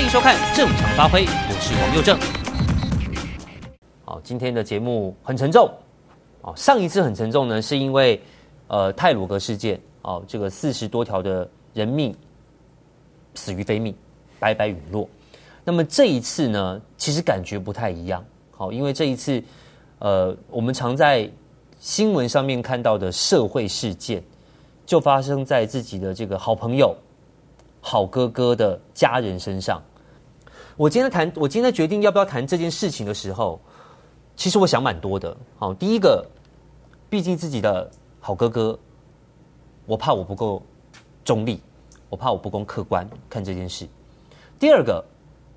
欢迎收看《正常发挥》，我是王又正。好，今天的节目很沉重。哦，上一次很沉重呢，是因为呃泰鲁阁事件哦，这个四十多条的人命死于非命，白白陨落。那么这一次呢，其实感觉不太一样。好，因为这一次呃，我们常在新闻上面看到的社会事件，就发生在自己的这个好朋友。好哥哥的家人身上，我今天谈，我今天决定要不要谈这件事情的时候，其实我想蛮多的。好，第一个，毕竟自己的好哥哥，我怕我不够中立，我怕我不够客观看这件事。第二个，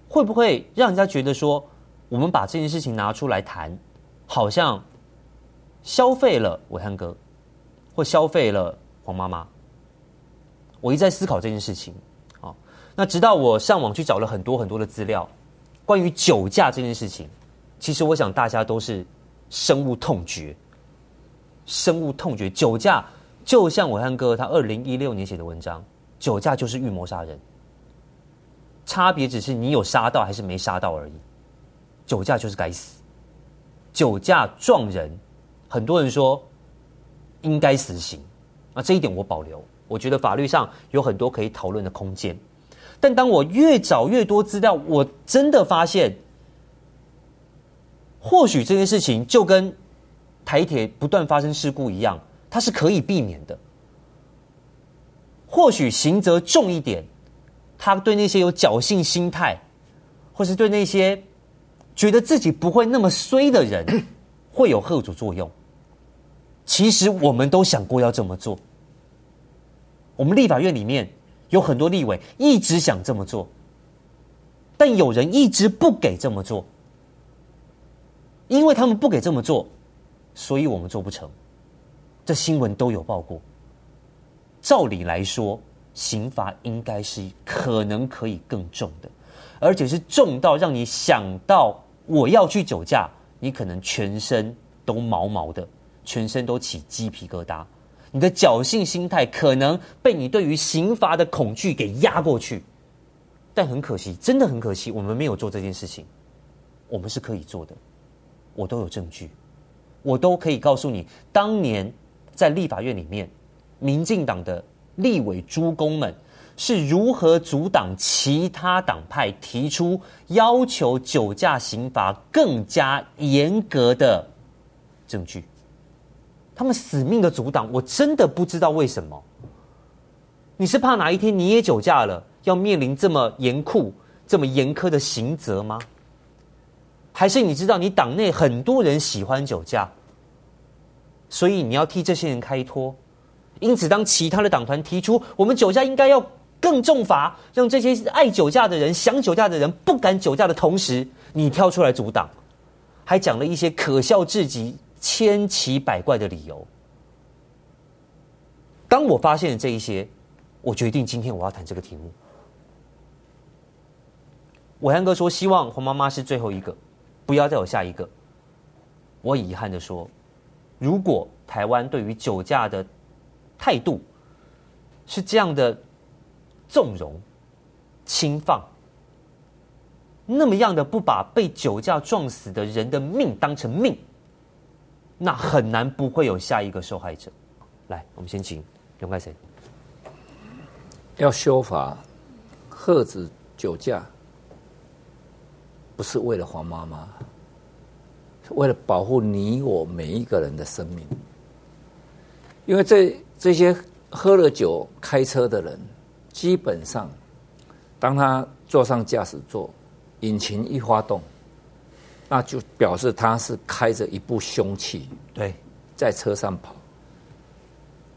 会不会让人家觉得说，我们把这件事情拿出来谈，好像消费了暐瀚哥，或消费了黄妈妈？我一再思考这件事情。那直到我上网去找了很多很多的资料，关于酒驾这件事情，其实我想大家都是深恶痛绝，深恶痛绝。酒驾就像我汉哥他二零一六年写的文章，酒驾就是预谋杀人，差别只是你有杀到还是没杀到而已。酒驾就是该死，酒驾撞人，很多人说应该死刑，那这一点我保留，我觉得法律上有很多可以讨论的空间。但当我越找越多资料，我真的发现，或许这件事情就跟台铁不断发生事故一样，它是可以避免的。或许刑责重一点，他对那些有侥幸心态，或是对那些觉得自己不会那么衰的人，会有吓阻作用。其实我们都想过要这么做，我们立法院里面。有很多立委一直想这么做，但有人一直不给这么做，因为他们不给这么做，所以我们做不成。这新闻都有报过。照理来说，刑罚应该是可能可以更重的，而且是重到让你想到我要去酒驾，你可能全身都毛毛的，全身都起鸡皮疙瘩。你的侥幸心态可能被你对于刑罚的恐惧给压过去，但很可惜，真的很可惜，我们没有做这件事情。我们是可以做的，我都有证据，我都可以告诉你，当年在立法院里面，民进党的立委诸公们是如何阻挡其他党派提出要求酒驾刑罚更加严格的证据。他们死命的阻挡，我真的不知道为什么。你是怕哪一天你也酒驾了，要面临这么严酷、这么严苛的刑责吗？还是你知道你党内很多人喜欢酒驾，所以你要替这些人开脱？因此，当其他的党团提出我们酒驾应该要更重罚，让这些爱酒驾的人、想酒驾的人不敢酒驾的同时，你跳出来阻挡，还讲了一些可笑至极。千奇百怪的理由。当我发现这一些，我决定今天我要谈这个题目。伟汉哥说，希望黄妈妈是最后一个，不要再有下一个。我遗憾的说，如果台湾对于酒驾的态度是这样的纵容、轻放，那么样的不把被酒驾撞死的人的命当成命。那很难不会有下一个受害者。来，我们先请勇盖谁？要修法，遏止酒驾，不是为了黄妈妈，是为了保护你我每一个人的生命。因为这这些喝了酒开车的人，基本上，当他坐上驾驶座，引擎一发动。那就表示他是开着一部凶器，对，在车上跑，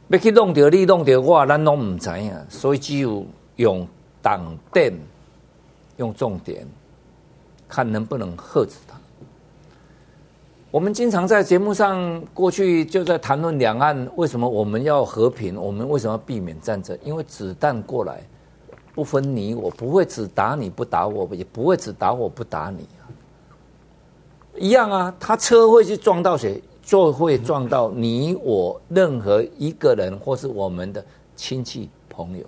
要去弄掉你弄掉我，咱拢唔知呀。所以只有用挡电，用重点，看能不能遏制他。我们经常在节目上过去就在谈论两岸为什么我们要和平，我们为什么要避免战争？因为子弹过来不分你我，不会只打你不打我，也不会只打我不打你。一样啊，他车会去撞到谁？就会撞到你我任何一个人，或是我们的亲戚朋友。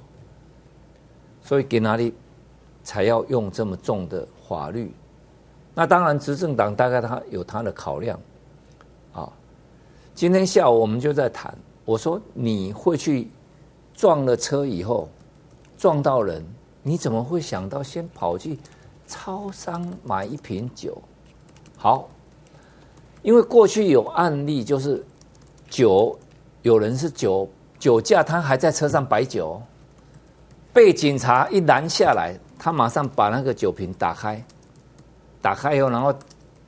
所以，给哪里才要用这么重的法律。那当然，执政党大概他有他的考量。啊，今天下午我们就在谈，我说你会去撞了车以后撞到人，你怎么会想到先跑去超商买一瓶酒？好，因为过去有案例，就是酒有人是酒酒驾，他还在车上摆酒，被警察一拦下来，他马上把那个酒瓶打开。打开以后，然后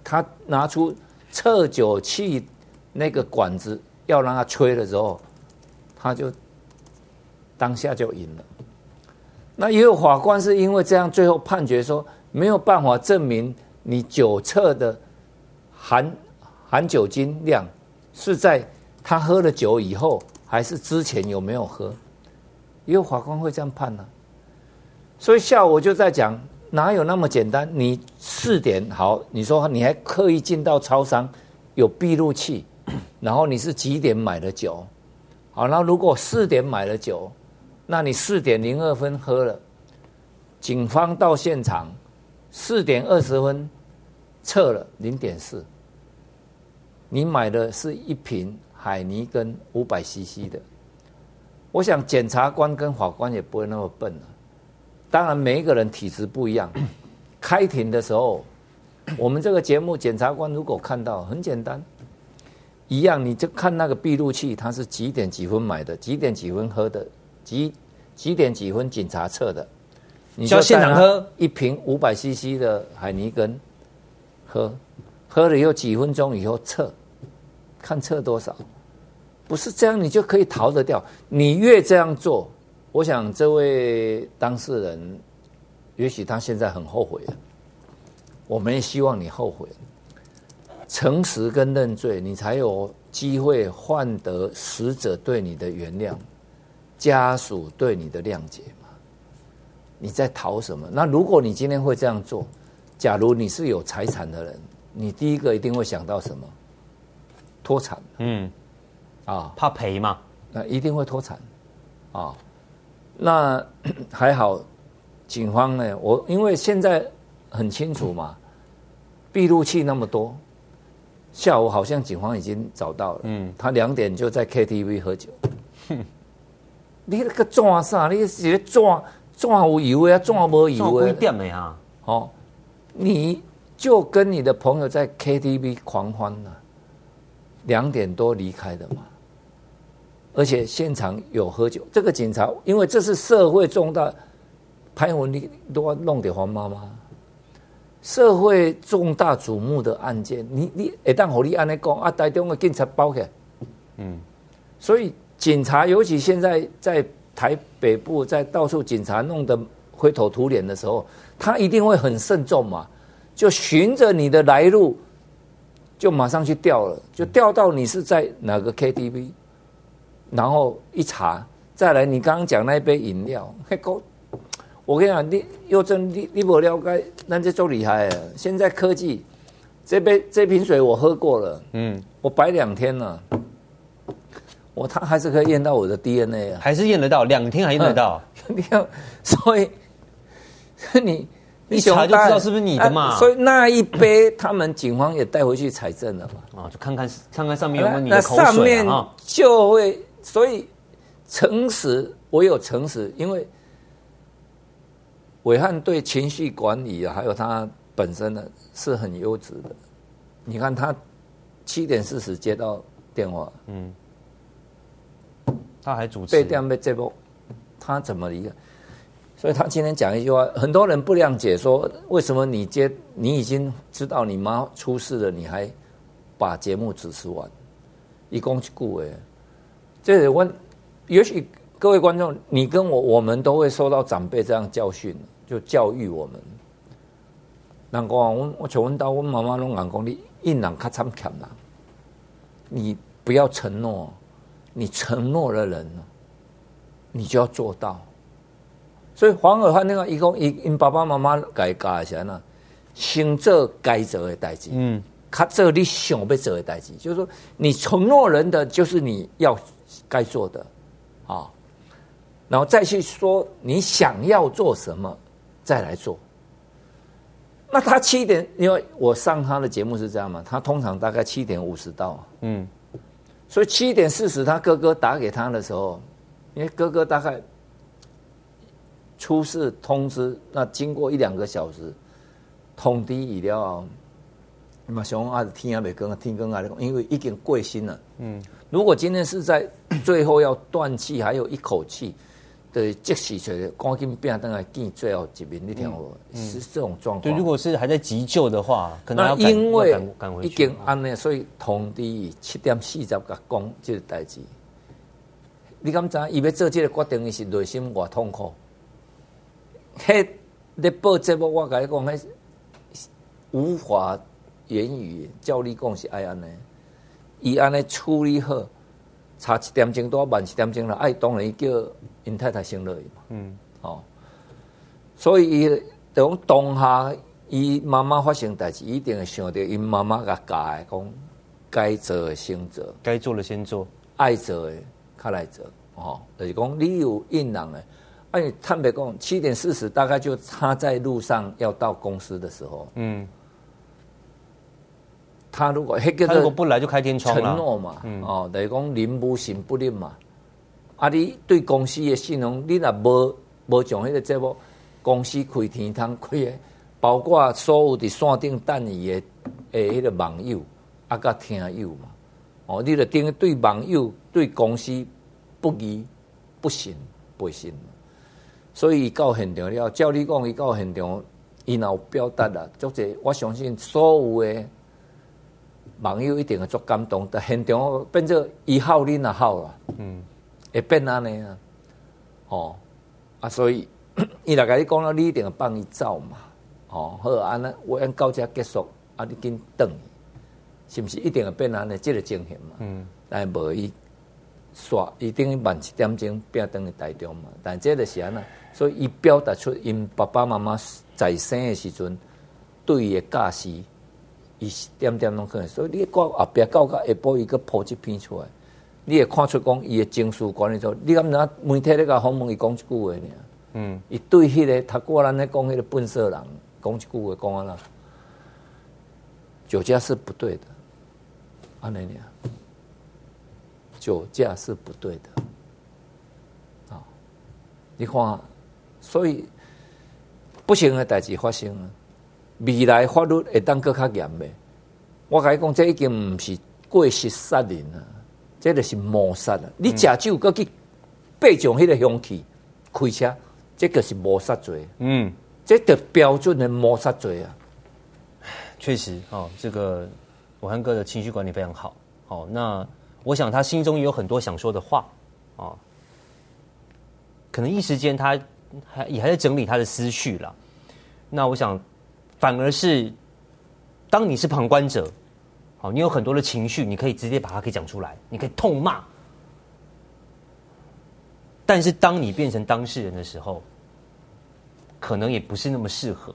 他拿出测酒器那个管子，要让他吹的时候，他就当下就赢了。那也有法官是因为这样，最后判决说没有办法证明你酒测的含含酒精量是在他喝了酒以后，还是之前有没有喝？也有法官会这样判呢、所以下午我就在讲。哪有那么简单？你四点好，你说你还刻意进到超商，有闭路器，然后你是几点买的酒？好，那如果四点买了酒，那你四点零二分喝了，警方到现场四点二十分测了零点四，你买的是一瓶海尼根五百 CC 的，我想检察官跟法官也不会那么笨了。当然，每一个人体质不一样。开庭的时候，我们这个节目，检察官如果看到，很简单，一样，你就看那个闭路器，它是几点几分买的，几点几分喝的，几几点几分警察测的，你就现场喝一瓶五百 CC 的海尼根，喝，喝了以后几分钟以后测，看测多少，不是这样，你就可以逃得掉。你越这样做。我想这位当事人，也许他现在很后悔。我们也希望你后悔，诚实跟认罪，你才有机会换得死者对你的原谅，家属对你的谅解嘛。你在逃什么？那如果你今天会这样做，假如你是有财产的人，你第一个一定会想到什么？脱产。嗯，啊，怕赔嘛？那一定会脱产，啊。那 还好，警方呢？我因为现在很清楚嘛，闭路器那么多，下午好像警方已经找到了。嗯，他两点就在 KTV 喝酒。哼，你那个抓啥？你是装装有油啊？装无油啊？几点的啊？哦，你就跟你的朋友在 KTV 狂欢了，两点多离开的嘛。而且现场有喝酒，这个警察，因为这是社会重大，拍文你都要弄给黄妈妈，社会重大瞩目的案件，你你一旦和你安尼讲啊，台中的警察包起来，嗯，所以警察尤其现在在台北部，在到处警察弄得灰头土脸的时候，他一定会很慎重嘛，就循着你的来路，就马上去调了，就调到你是在哪个 KTV。然后一查，再来你刚刚讲那一杯饮料，嘿哥，我跟你讲，你又真你你不了解，那这多厉害啊！现在科技，这杯这瓶水我喝过了，嗯，我摆两天了，我他还是可以验到我的 DNA 啊，还是验得到，两天还验得到，你看，所以你一查就知道是不是你的嘛，所以那一杯他们警方也带回去采证了嘛，啊，就看看看看上面有没有你的口水啊，那上面就会。所以，诚实，我有诚实，因为伟汉对情绪管理啊，还有他本身呢是很优质的。你看他七点四十接到电话，嗯，他还主持被电被这波，他怎么一个？所以他今天讲一句话，很多人不谅解，说为什么你接你已经知道你妈出事了，你还把节目主持完？一共去顾哎。这是我，也许各位观众，你跟我，我们都会受到长辈这样教训，就教育我们。难怪我我求问到我妈妈拢讲讲，你硬朗卡参强啦，你不要承诺，你承诺了人，你就要做到。所以黄尔汉那个一共因因爸爸妈妈该教些呢，先做该做的代志，嗯，他做你想要做的代志，就是说你承诺人的，就是你要。该做的，啊，然后再去说你想要做什么，再来做。那他七点，因为我上他的节目是这样嘛，他通常大概七点五十到，嗯，所以七点四十他哥哥打给他的时候，因为哥哥大概出事通知，那经过一两个小时，通知已了，嘛熊啊听啊没跟听跟啊，因为已经过心了，嗯，如果今天是在最后要断气，还有一口气。对，即时出来，赶紧变当来见最后一面，你听我，是这种状况。对，如果是还在急救的话，可能要赶因为。已经安呢，所以通知伊七点四十甲讲即个代志。你敢知？伊要做这个决定，伊是内心偌痛苦。迄咧报节目，我甲你讲，迄无法言语。照你讲是爱安呢，伊安尼处理好。差一点钟多，晚一点钟了。爱当然叫因太太先落去嘛。嗯，哦，所以伊等当下，伊妈妈发生代志，一定会想到因妈妈甲教的讲，该做的先做，该做的先做，爱做的较来做。哦，就是讲你有应人的，哎，坦白讲，七点四十大概就他在路上要到公司的时候。嗯。他如果他如果不来就开天窗承诺嘛，嗯、哦，等于讲人无信不立嘛。啊，你对公司的信用，你若无无从迄个节目公司开天窗开的，包括所有的线顶等伊的诶，迄个网友啊，甲听友嘛。哦，你著等于对网友对公司不义不信不信。所以到现场了，照你讲，伊到现场，伊若有表达啦，足者我相信所有的。网友一定会足感动，但现场变做伊好恁也好啦，嗯，会变安尼啊，哦，啊，所以 伊若甲你讲了，你一定会帮伊走嘛，哦，好安尼，我按到遮结束，啊，你紧转，是毋是一定会变安尼？即个情形嘛，嗯，但无伊煞，伊等于晚一点钟变转去台中嘛，但系这个是安尼，所以伊表达出因爸爸妈妈在生的时阵对伊的驾驶。伊是点点拢可能，所以你讲后壁到个下晡伊个铺一片出来，你会看出讲伊的情绪管理做。你敢知媒体咧甲访问伊讲一句话尔？嗯，伊对迄个读过咱咧讲迄个笨色人讲一句话讲安啦，酒驾是不对的，安尼尔，酒驾是不对的，啊，你看，所以不幸的代志发生了。未来法律会当更较严的。我甲你讲，这已经唔是过失杀人了，这个是谋杀了。你食酒搁去背上迄个凶器开车，这个是谋杀罪。嗯，这个标准的谋杀罪啊。确实，哦，这个武汉哥的情绪管理非常好。哦，那我想他心中也有很多想说的话。哦，可能一时间他还也还在整理他的思绪了。那我想。反而是，当你是旁观者，好，你有很多的情绪，你可以直接把它给讲出来，你可以痛骂。但是当你变成当事人的时候，可能也不是那么适合。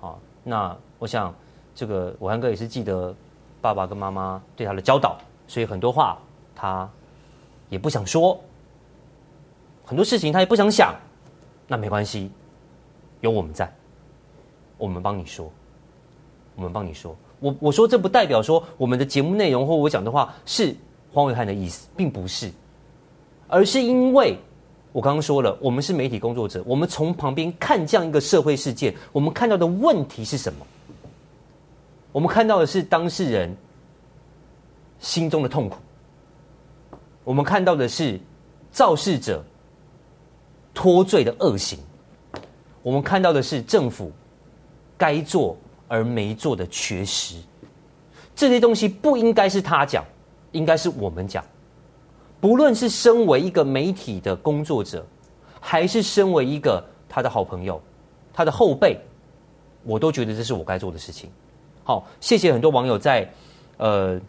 好，那我想这个武汉哥也是记得爸爸跟妈妈对他的教导，所以很多话他也不想说，很多事情他也不想想，那没关系，有我们在。我们帮你说，我们帮你说。我我说这不代表说我们的节目内容或我讲的话是黄伟汉的意思，并不是，而是因为我刚刚说了，我们是媒体工作者，我们从旁边看这样一个社会事件，我们看到的问题是什么？我们看到的是当事人心中的痛苦，我们看到的是肇事者脱罪的恶行，我们看到的是政府。该做而没做的缺失，这些东西不应该是他讲，应该是我们讲。不论是身为一个媒体的工作者，还是身为一个他的好朋友、他的后辈，我都觉得这是我该做的事情。好，谢谢很多网友在呃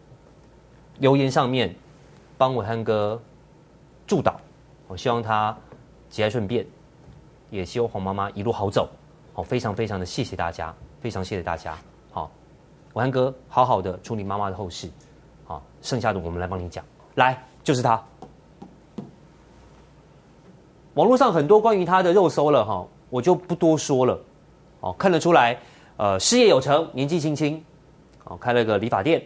留言上面帮暐瀚哥祝祷，我希望他节哀顺变，也希望黄妈妈一路好走。非常非常的谢谢大家，非常谢谢大家。好，暐瀚哥，好好的处理妈妈的后事。好，剩下的我们来帮你讲。来，就是他。网络上很多关于他的肉搜了哈，我就不多说了。哦，看得出来，呃，事业有成，年纪轻轻，哦，开了个理发店，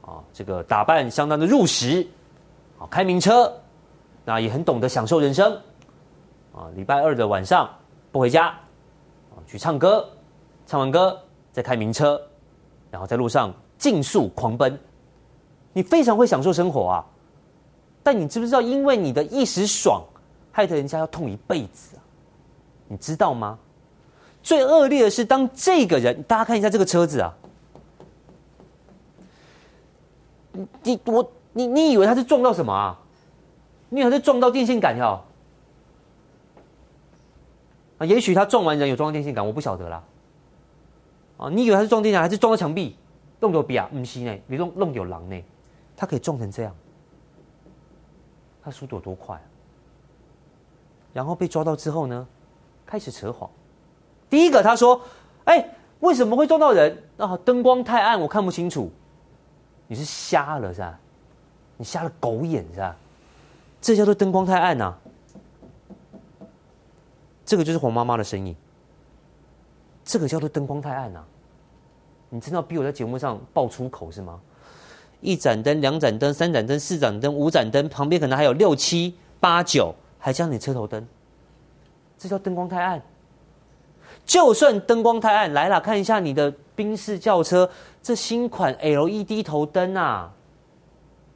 啊，这个打扮相当的入时，啊，开名车，那也很懂得享受人生，啊，礼拜二的晚上不回家，去唱歌，唱完歌再开名车，然后在路上竞速狂奔，你非常会享受生活啊，但你知不知道，因为你的一时爽，害得人家要痛一辈子啊，你知道吗？最恶劣的是，当这个人，大家看一下这个车子啊，你我你你以为他是撞到什么啊？你以为他是撞到电线杆呀？啊，也许他撞完人有撞到电线杆，我不晓得啦。啊，你以为他是撞电线杆，还是撞到墙壁？弄有比啊，唔是呢，你弄弄有狼呢，他可以撞成这样，他速度有多快啊？然后被抓到之后呢，开始扯谎。第一个，他说：“哎，为什么会撞到人？啊，灯光太暗，我看不清楚。你是瞎了是吧？你瞎了狗眼是吧？这叫做灯光太暗呐、啊。这个就是黄妈妈的声音。这个叫做灯光太暗呐、啊。你知道逼我在节目上爆粗口是吗？一盏灯、两盏灯、三盏灯、四盏灯、五盏灯，旁边可能还有六七八九，还加你车头灯，这叫灯光太暗。”就算灯光太暗，来了，看一下你的宾士轿车，这新款 LED 头灯啊，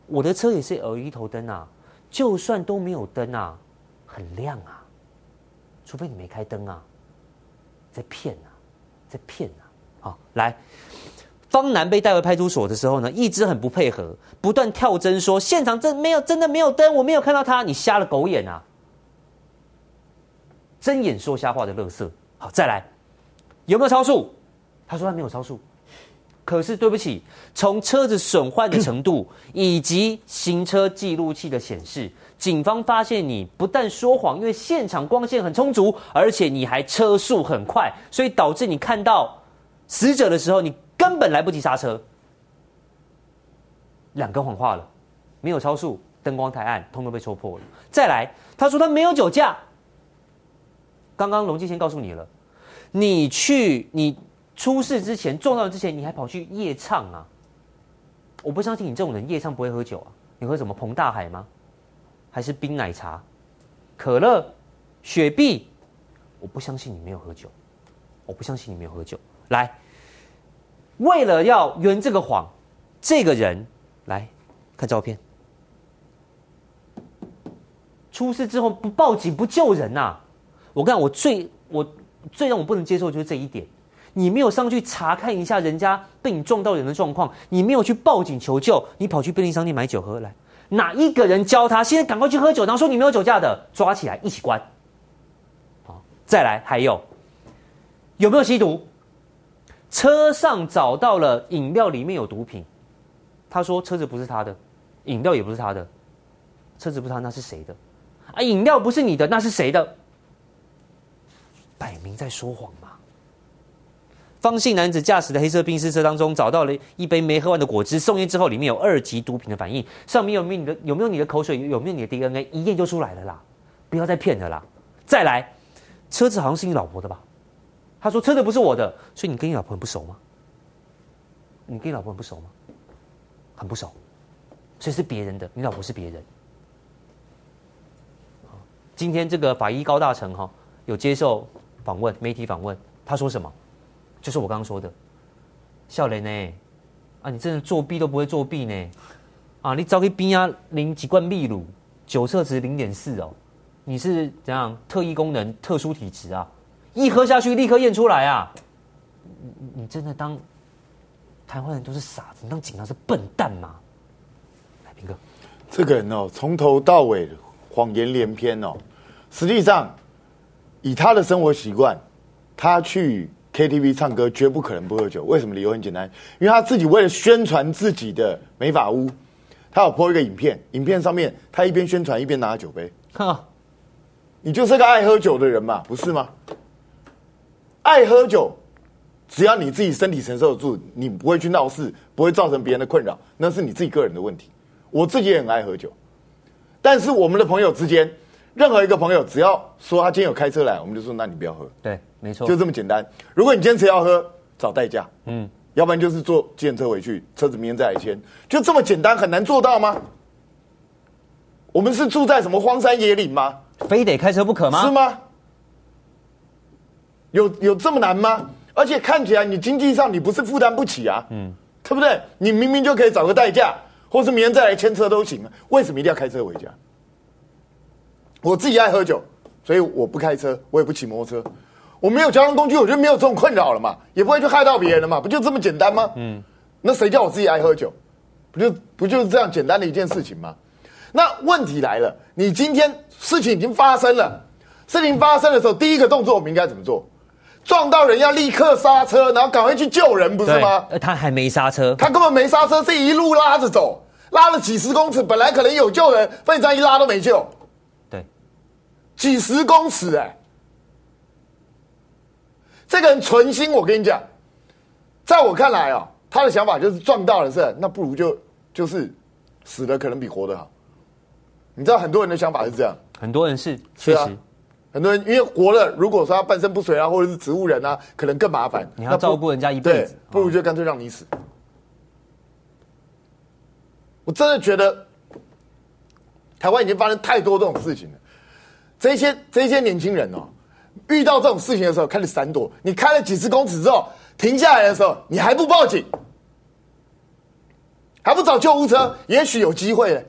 我的车也是 LED 头灯啊，就算都没有灯啊，很亮啊，除非你没开灯啊，在骗啊，在骗啊，好，来，方南被带回派出所的时候呢，一直很不配合，不断跳针说现场真没有，真的没有灯，我没有看到他，你瞎了狗眼啊，睁眼说瞎话的乐色。好，再来，有没有超速？他说他没有超速，可是对不起，从车子损坏的程度以及行车记录器的显示，警方发现你不但说谎，因为现场光线很充足，而且你还车速很快，所以导致你看到死者的时候，你根本来不及刹车。两个谎话了，没有超速，灯光太暗，通通被戳破了。再来，他说他没有酒驾。刚刚龙继先告诉你了，你去你出事之前撞到之前，你还跑去夜唱啊？我不相信你这种人夜唱不会喝酒啊？你喝什么彭大海吗？还是冰奶茶、可乐、雪碧？我不相信你没有喝酒，我不相信你没有喝酒。来，为了要圆这个谎，这个人来看照片，出事之后不报警不救人呐、啊？我看我最我最让我不能接受就是这一点，你没有上去查看一下人家被你撞到人的状况，你没有去报警求救，你跑去便利商店买酒喝来，哪一个人教他？现在赶快去喝酒，然后说你没有酒驾的，抓起来一起关。好，再来还有有没有吸毒？车上找到了饮料里面有毒品，他说车子不是他的，饮料也不是他的，车子不是他，那是谁的？啊，饮料不是你的，那是谁的？摆明在说谎嘛！方姓男子驾驶的黑色宾士车当中找到了一杯没喝完的果汁，送验之后里面有二级毒品的反应，上面有没有你的有没有你的口水，有没有你的 DNA，一验就出来了啦！不要再骗了啦！再来，车子好像是你老婆的吧？他说车子不是我的，所以你跟你老婆很不熟吗？你跟你老婆很不熟吗？很不熟，所以是别人的，你老婆是别人。今天这个法医高大成哈有接受。访问媒体访问，他说什么？就是我刚刚说的，笑脸呢？啊，你真的作弊都不会作弊呢？啊，你早给边啊淋几罐秘鲁，酒测值零点四哦，你是怎样特异功能、特殊体质啊？一喝下去立刻验出来啊！你你真的当台湾人都是傻子？你当警察是笨蛋吗？来，平哥，这个人哦，从头到尾谎言连篇哦，实际上。以他的生活习惯，他去 KTV 唱歌绝不可能不喝酒。为什么？理由很简单，因为他自己为了宣传自己的美发屋，他有 po 一个影片，影片上面他一边宣传一边拿酒杯。哈，你就是个爱喝酒的人嘛，不是吗？爱喝酒，只要你自己身体承受得住，你不会去闹事，不会造成别人的困扰，那是你自己个人的问题。我自己也很爱喝酒，但是我们的朋友之间。任何一个朋友只要说他今天有开车来，我们就说那你不要喝。对，没错，就这么简单。如果你坚持要喝，找代驾，嗯，要不然就是坐计程车回去，车子明天再来签，就这么简单，很难做到吗？我们是住在什么荒山野岭吗？非得开车不可吗？是吗？有有这么难吗？而且看起来你经济上你不是负担不起啊，嗯，对不对？你明明就可以找个代驾，或是明天再来牵车都行啊，为什么一定要开车回家？我自己爱喝酒，所以我不开车，我也不骑摩托车，我没有交通工具，我就没有这种困扰了嘛，也不会去害到别人了嘛，不就这么简单吗？嗯，那谁叫我自己爱喝酒？不就不就是这样简单的一件事情吗？那问题来了，你今天事情已经发生了，事情发生的时候，第一个动作我们应该怎么做？撞到人要立刻刹车，然后赶快去救人，不是吗？呃，他还没刹车，他根本没刹车，是一路拉着走，拉了几十公尺，本来可能有救人，被这样一拉都没救。对，几十公尺哎、欸，这个人存心，我跟你讲，在我看来啊、哦，他的想法就是撞到了是，那不如就就是死的可能比活的好。你知道很多人的想法是这样，很多人是是啊确实，很多人因为活了，如果说他半身不遂啊，或者是植物人啊，可能更麻烦。你要照顾人家一辈子，不如就干脆让你死。哦。我真的觉得，台湾已经发生太多这种事情了。这些这些年轻人哦，遇到这种事情的时候开始闪躲。你开了几十公尺之后停下来的时候，你还不报警，还不找救护车，也许有机会了，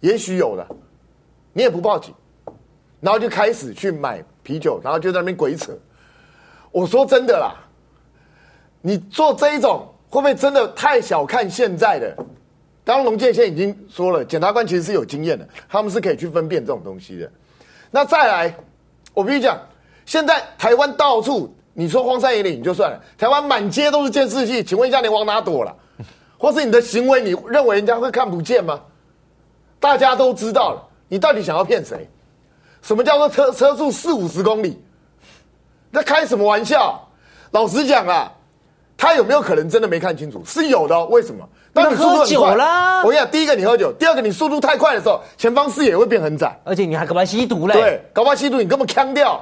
也许有了。你也不报警，然后就开始去买啤酒，然后就在那边鬼扯。我说真的啦，你做这一种会不会真的太小看现在的？刚刚龙介先已经说了，检察官其实是有经验的，他们是可以去分辨这种东西的。那再来，我必须讲，现在台湾到处，你说荒山野岭就算了，台湾满街都是监视器，请问一下你往哪躲了？或是你的行为，你认为人家会看不见吗？大家都知道了。你到底想要骗谁？什么叫做车车速四五十公里？那开什么玩笑？老实讲啊，他有没有可能真的没看清楚？是有的哦。为什么？当你速度很快啦，我跟你讲，第一个你喝酒，第二个你速度太快的时候，前方视野会变很窄，而且你还搞不好吸毒嘞。对，搞不好吸毒，你根本呛掉，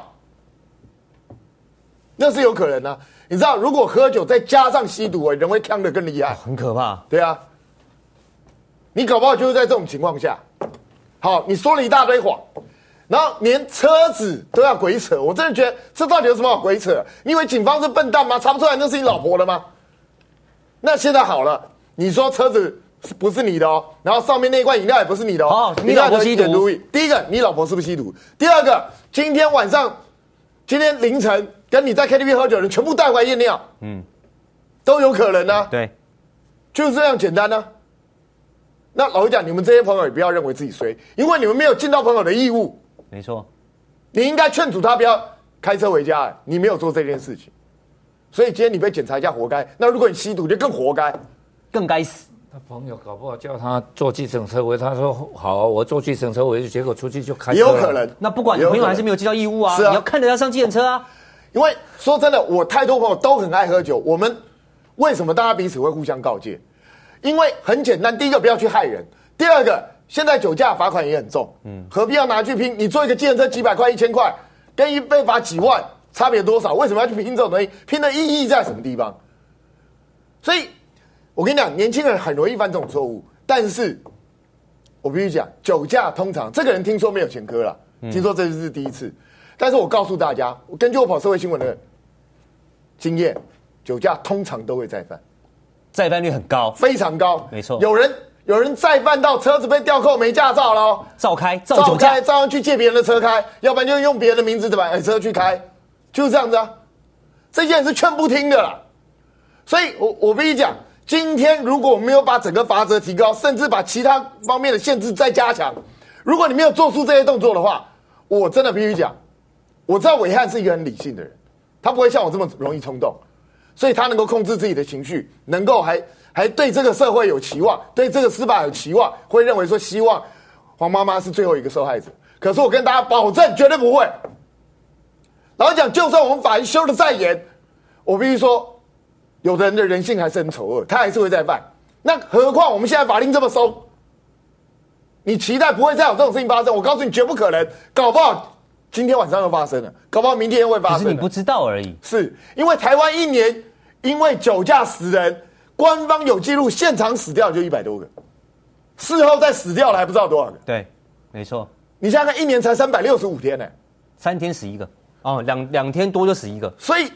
那是有可能的啊。你知道，如果喝酒再加上吸毒，人会呛的更厉害，很可怕。对啊，你搞不好就是在这种情况下。好，你说了一大堆谎，然后连车子都要鬼扯，我真的觉得这到底有什么好鬼扯？你以为警方是笨蛋吗？查不出来那是你老婆的吗？那现在好了，你说车子是不是你的哦？然后上面那一罐饮料也不是你的哦？你老婆吸毒？第一个，你老婆是不是吸毒？第二个，今天晚上、今天凌晨跟你在 KTV 喝酒的人全部带回来验尿，嗯，都有可能呢、啊。对，就是这样简单呢、啊。那老实讲，你们这些朋友也不要认为自己衰，因为你们没有尽到朋友的义务。没错，你应该劝阻他不要开车回家，你没有做这件事情，所以今天你被检查一下，活该。那如果你吸毒，就更活该，更该死。他朋友搞不好叫他坐计程车回，他说好、啊，我坐计程车回去，结果出去就开车。也有可能。那不管你朋友还是没有尽到义务啊，是啊，你要看着他上计程车啊。因为说真的，我太多朋友都很爱喝酒，我们为什么大家彼此会互相告诫？因为很简单，第一个不要去害人，第二个现在酒驾罚款也很重，嗯，何必要拿去拼？你坐一个计程车几百块、一千块，跟一被罚几万，差别多少？为什么要去拼这种东西？拼的意义在什么地方？所以，我跟你讲，年轻人很容易犯这种错误。但是，我必须讲，酒驾通常这个人听说没有前科了，听说这是第一次。但是我告诉大家，我根据我跑社会新闻的经验，酒驾通常都会再犯。再犯率很高，非常高，没错。有人有人再犯到车子被吊扣，没驾照了，照开，照开，照样去借别人的车开，要不然就用别人的名字买车去开，就是这样子啊。这些人是劝不听的啦。所以我我必须讲，今天如果我没有把整个罚则提高，甚至把其他方面的限制再加强，如果你没有做出这些动作的话，我真的必须讲，我知道伟汉是一个很理性的人，他不会像我这么容易冲动。所以他能够控制自己的情绪，能够还还对这个社会有期望，对这个司法有期望，会认为说希望黄妈妈是最后一个受害者。可是我跟大家保证，绝对不会。老实讲，就算我们法律修的再严，我必须说，有的人的人性还是很丑恶，他还是会再犯。那何况我们现在法令这么松，你期待不会再有这种事情发生？我告诉你，绝不可能。搞不好今天晚上又发生了，搞不好明天又会发生。只是你不知道而已。是因为台湾一年因为酒驾死人，官方有记录，现场死掉就一百多个，事后再死掉了还不知道多少个。对，没错。你想想看，一年才三百六十五天呢、欸，三天死一个，哦，两两天多就死一个，所以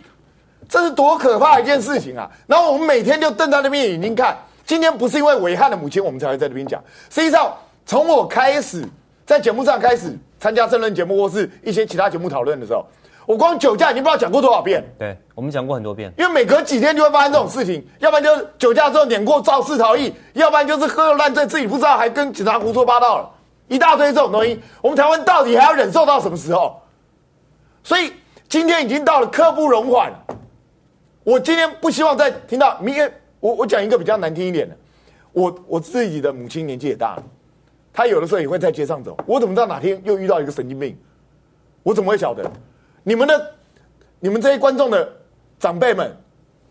这是多可怕的一件事情啊！然后我们每天就瞪在那边眼睛看。今天不是因为伟汉的母亲，我们才会在这边讲。实际上，从我开始在节目上开始参加政论节目或是一些其他节目讨论的时候，我光酒驾已经不知道讲过多少遍。对，我们讲过很多遍。因为每隔几天就会发生这种事情，嗯、要不然就是酒驾之后碾过肇事逃逸，要不然就是喝了烂醉自己不知道还跟警察胡说八道了，一大堆这种东西。我们台湾到底还要忍受到什么时候？所以今天已经到了刻不容缓。我今天不希望再听到明天。我我讲一个比较难听一点的，我我自己的母亲年纪也大了，她有的时候也会在街上走，我怎么知道哪天又遇到一个神经病？我怎么会晓得？你们的你们这些观众的长辈们，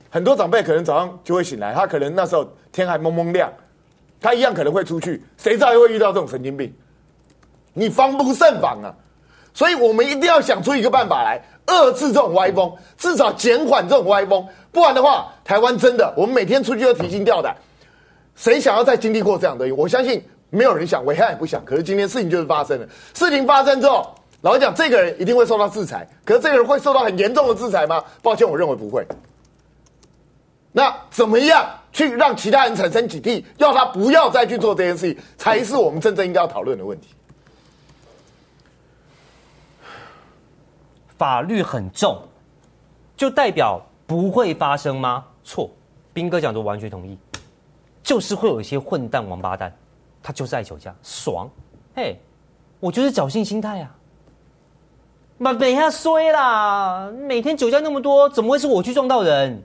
很多长辈可能早上就会醒来，他可能那时候天还蒙蒙亮，他一样可能会出去，谁知道又会遇到这种神经病？你防不胜防啊！所以我们一定要想出一个办法来。遏制这种歪风，至少减缓这种歪风，不然的话，台湾真的，我们每天出去都提心吊胆。谁想要再经历过这样的？我相信没有人想，暐瀚也不想。可是今天事情就是发生了。事情发生之后，老实讲，这个人一定会受到制裁。可是这个人会受到很严重的制裁吗？抱歉，我认为不会。那怎么样去让其他人产生警惕，要他不要再去做这件事情，才是我们真正应该要讨论的问题。法律很重，就代表不会发生吗？错，斌哥讲的完全同意，就是会有一些混蛋王八蛋，他就是爱酒驾，爽，嘿，我就是侥幸心态啊，妈，等一下衰啦，每天酒驾那么多，怎么会是我去撞到人？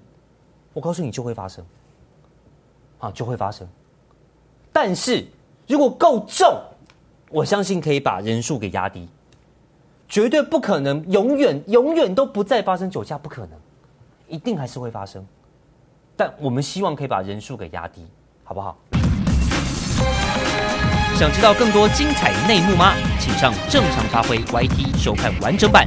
我告诉你，就会发生，啊，就会发生，但是如果够重，我相信可以把人数给压低。绝对不可能，永远永远都不再发生酒驾，不可能，一定还是会发生。但我们希望可以把人数给压低，好不好？想知道更多精彩内幕吗？请上正常发挥 YT 收看完整版。